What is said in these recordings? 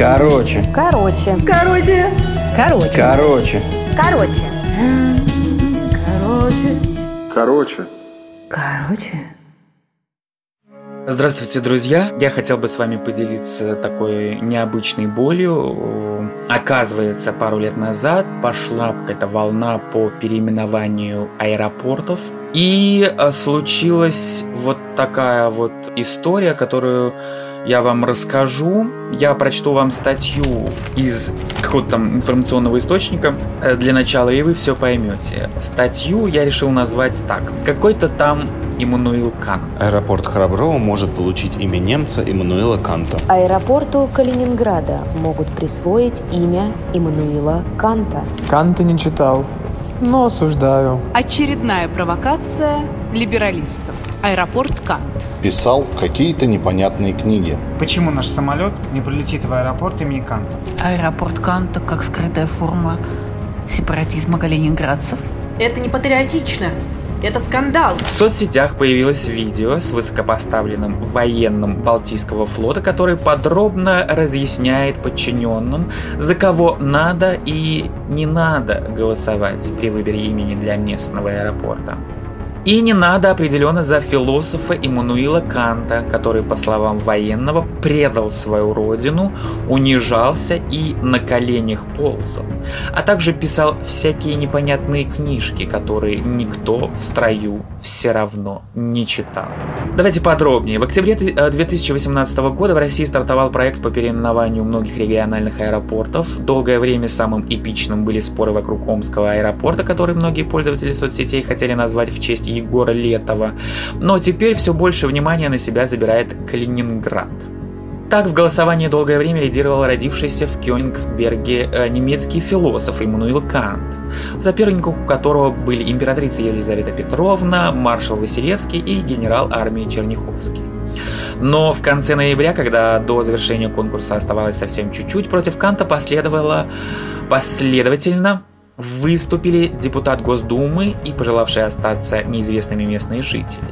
Короче. Короче. Короче. Короче. Короче. Короче. Короче. Короче. Короче. Здравствуйте, друзья! Я хотел бы с вами поделиться такой необычной болью. Оказывается, пару лет назад пошла какая-то волна по переименованию аэропортов. И э, случилась вот такая вот история, которую я вам расскажу. Я прочту вам статью из какого-то там информационного источника э, для начала, и вы все поймете. Статью я решил назвать так. Какой-то там Иммануил Кант. Аэропорт Храброво может получить имя немца Иммануила Канта. Аэропорту Калининграда могут присвоить имя Иммануила Канта. Канта не читал, но осуждаю. Очередная провокация либералистов. Аэропорт Кант. Писал какие-то непонятные книги. Почему наш самолет не прилетит в аэропорт имени Канта? Аэропорт Канта как скрытая форма сепаратизма калининградцев. Это не патриотично. Это скандал. В соцсетях появилось видео с высокопоставленным военным Балтийского флота, который подробно разъясняет подчиненным, за кого надо и не надо голосовать при выборе имени для местного аэропорта. И не надо определенно за философа Иммануила Канта, который, по словам военного, предал свою родину, унижался и на коленях ползал, а также писал всякие непонятные книжки, которые никто в строю все равно не читал. Давайте подробнее. В октябре 2018 года в России стартовал проект по переименованию многих региональных аэропортов. Долгое время самым эпичным были споры вокруг Омского аэропорта, который многие пользователи соцсетей хотели назвать в честь Егора Летова. Но теперь все больше внимания на себя забирает Калининград. Так в голосовании долгое время лидировал родившийся в Кёнигсберге немецкий философ Иммануил Кант, в соперниках у которого были императрица Елизавета Петровна, маршал Василевский и генерал армии Черняховский. Но в конце ноября, когда до завершения конкурса оставалось совсем чуть-чуть, против Канта последовало последовательно выступили депутат Госдумы и пожелавшие остаться неизвестными местные жители.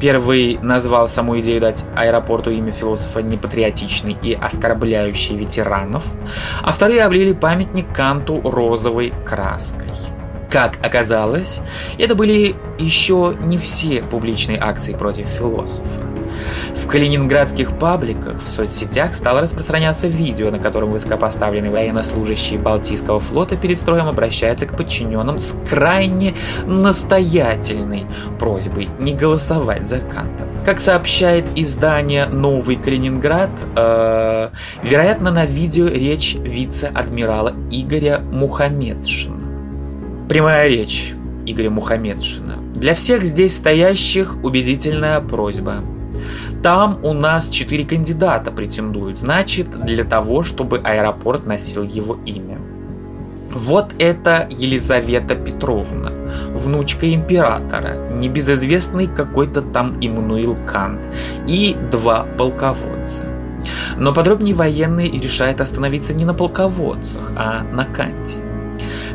Первый назвал саму идею дать аэропорту имя философа непатриотичный и оскорбляющий ветеранов, а вторые облили памятник Канту розовой краской. Как оказалось, это были еще не все публичные акции против философа. В калининградских пабликах в соцсетях стало распространяться видео, на котором высокопоставленный военнослужащий Балтийского флота перед строем обращается к подчиненным с крайне настоятельной просьбой не голосовать за Канта. Как сообщает издание «Новый Калининград», э, вероятно, на видео речь вице-адмирала Игоря Мухамедшина. Прямая речь Игоря Мухамедшина. Для всех здесь стоящих убедительная просьба. Там у нас четыре кандидата претендуют, значит, для того, чтобы аэропорт носил его имя. Вот это Елизавета Петровна, внучка императора, небезызвестный какой-то там Иммануил Кант и два полководца. Но подробнее военный решает остановиться не на полководцах, а на Канте.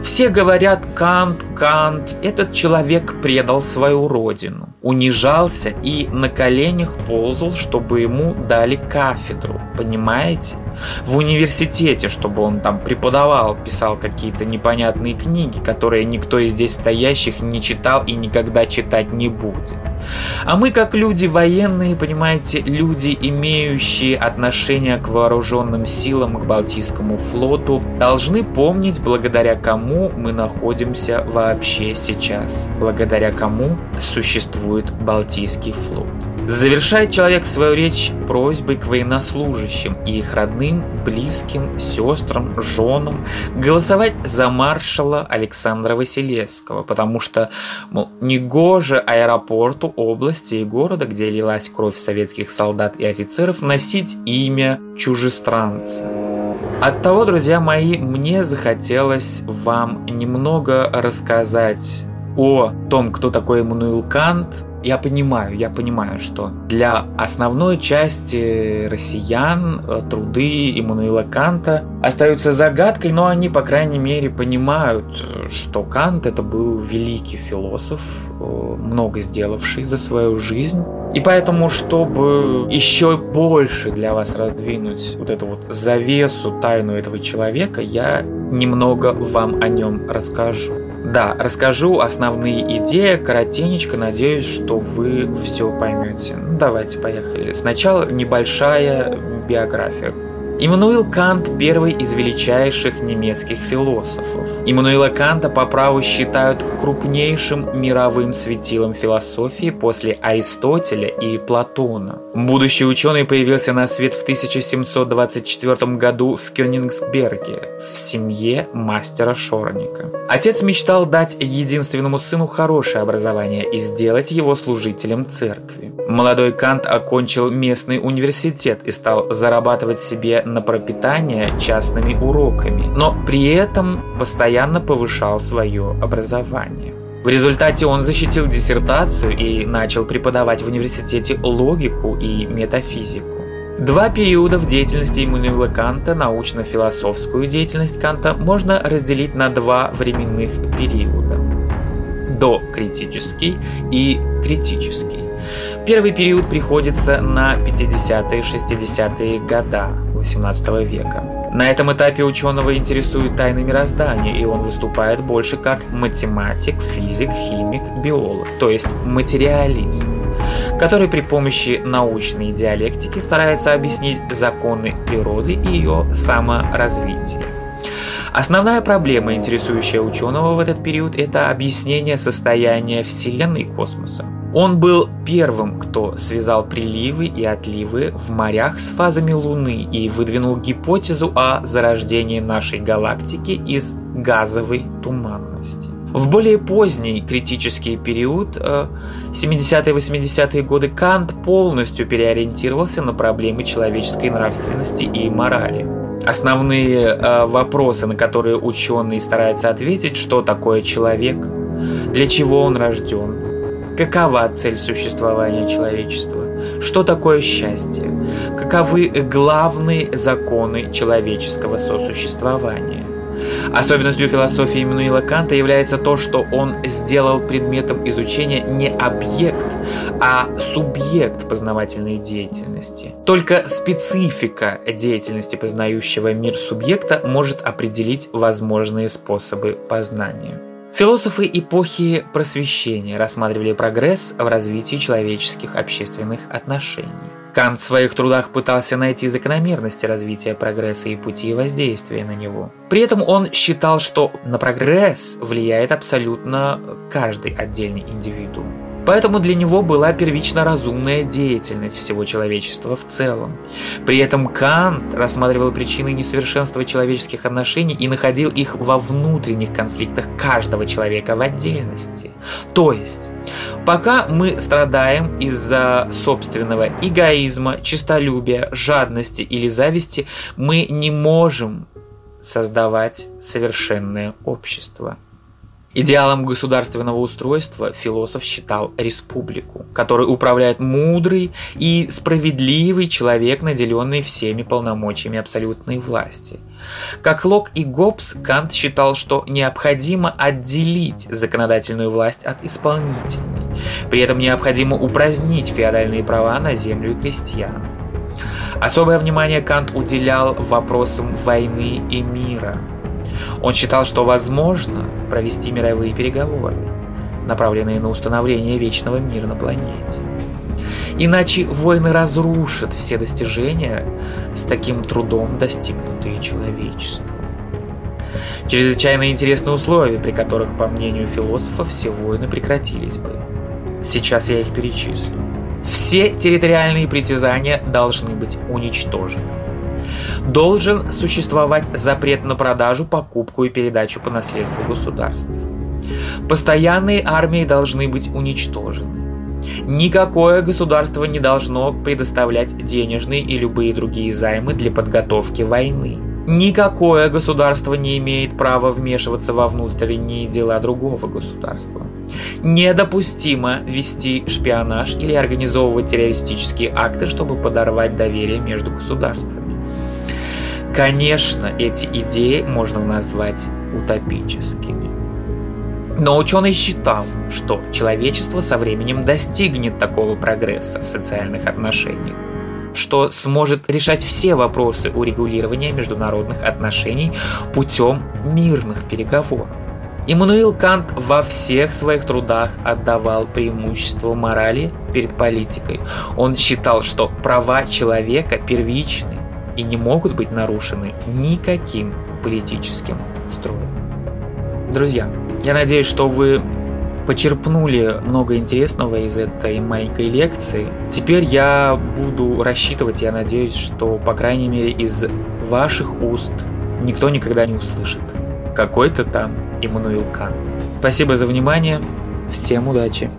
Все говорят Кант, Кант, этот человек предал свою родину, унижался и на коленях ползал, чтобы ему дали кафедру, понимаете? В университете, чтобы он там преподавал, писал какие-то непонятные книги, которые никто из здесь стоящих не читал и никогда читать не будет. А мы как люди военные, понимаете, люди, имеющие отношение к вооруженным силам, к Балтийскому флоту, должны помнить, благодаря кому мы находимся вообще сейчас, благодаря кому существует Балтийский флот. Завершает человек свою речь просьбой к военнослужащим и их родным, близким, сестрам, женам голосовать за маршала Александра Василевского, потому что мол, негоже аэропорту, области и города, где лилась кровь советских солдат и офицеров, носить имя чужестранца. От того, друзья мои, мне захотелось вам немного рассказать о том, кто такой Эммануил Кант, я понимаю, я понимаю, что для основной части россиян э, труды Иммануила Канта остаются загадкой, но они, по крайней мере, понимают, что Кант это был великий философ, э, много сделавший за свою жизнь. И поэтому, чтобы еще больше для вас раздвинуть вот эту вот завесу, тайну этого человека, я немного вам о нем расскажу. Да, расскажу основные идеи, коротенечко, надеюсь, что вы все поймете. Ну, давайте, поехали. Сначала небольшая биография. Иммануил Кант – первый из величайших немецких философов. Иммануила Канта по праву считают крупнейшим мировым светилом философии после Аристотеля и Платона. Будущий ученый появился на свет в 1724 году в Кёнигсберге в семье мастера Шорника. Отец мечтал дать единственному сыну хорошее образование и сделать его служителем церкви. Молодой Кант окончил местный университет и стал зарабатывать себе на пропитание частными уроками, но при этом постоянно повышал свое образование. В результате он защитил диссертацию и начал преподавать в университете логику и метафизику. Два периода в деятельности Иммануила Канта, научно-философскую деятельность Канта, можно разделить на два временных периода. Докритический и критический. Первый период приходится на 50-60-е года XVIII века. На этом этапе ученого интересует тайны мироздания, и он выступает больше как математик, физик, химик, биолог, то есть материалист, который при помощи научной диалектики старается объяснить законы природы и ее саморазвитие. Основная проблема, интересующая ученого в этот период, это объяснение состояния Вселенной и космоса. Он был первым, кто связал приливы и отливы в морях с фазами Луны и выдвинул гипотезу о зарождении нашей галактики из газовой туманности. В более поздний критический период, 70-80-е э, годы, Кант полностью переориентировался на проблемы человеческой нравственности и морали. Основные э, вопросы, на которые ученый старается ответить, что такое человек, для чего он рожден, Какова цель существования человечества? Что такое счастье? Каковы главные законы человеческого сосуществования? Особенностью философии Иммануила Канта является то, что он сделал предметом изучения не объект, а субъект познавательной деятельности. Только специфика деятельности познающего мир субъекта может определить возможные способы познания. Философы эпохи просвещения рассматривали прогресс в развитии человеческих общественных отношений. Кант в своих трудах пытался найти закономерности развития прогресса и пути воздействия на него. При этом он считал, что на прогресс влияет абсолютно каждый отдельный индивидуум. Поэтому для него была первично разумная деятельность всего человечества в целом. При этом Кант рассматривал причины несовершенства человеческих отношений и находил их во внутренних конфликтах каждого человека в отдельности. То есть, пока мы страдаем из-за собственного эгоизма, честолюбия, жадности или зависти, мы не можем создавать совершенное общество. Идеалом государственного устройства философ считал республику, которой управляет мудрый и справедливый человек, наделенный всеми полномочиями абсолютной власти. Как Лок и Гоббс, Кант считал, что необходимо отделить законодательную власть от исполнительной. При этом необходимо упразднить феодальные права на землю и крестьян. Особое внимание Кант уделял вопросам войны и мира – он считал, что возможно провести мировые переговоры, направленные на установление вечного мира на планете. Иначе войны разрушат все достижения с таким трудом достигнутые человечеством. Чрезвычайно интересные условия, при которых, по мнению философов, все войны прекратились бы. Сейчас я их перечислю. Все территориальные притязания должны быть уничтожены должен существовать запрет на продажу, покупку и передачу по наследству государств. Постоянные армии должны быть уничтожены. Никакое государство не должно предоставлять денежные и любые другие займы для подготовки войны. Никакое государство не имеет права вмешиваться во внутренние дела другого государства. Недопустимо вести шпионаж или организовывать террористические акты, чтобы подорвать доверие между государствами. Конечно, эти идеи можно назвать утопическими. Но ученый считал, что человечество со временем достигнет такого прогресса в социальных отношениях, что сможет решать все вопросы урегулирования международных отношений путем мирных переговоров. Иммануил Кант во всех своих трудах отдавал преимущество морали перед политикой. Он считал, что права человека первичны и не могут быть нарушены никаким политическим строем. Друзья, я надеюсь, что вы почерпнули много интересного из этой маленькой лекции. Теперь я буду рассчитывать, я надеюсь, что, по крайней мере, из ваших уст никто никогда не услышит какой-то там Иммануил Кант. Спасибо за внимание. Всем удачи.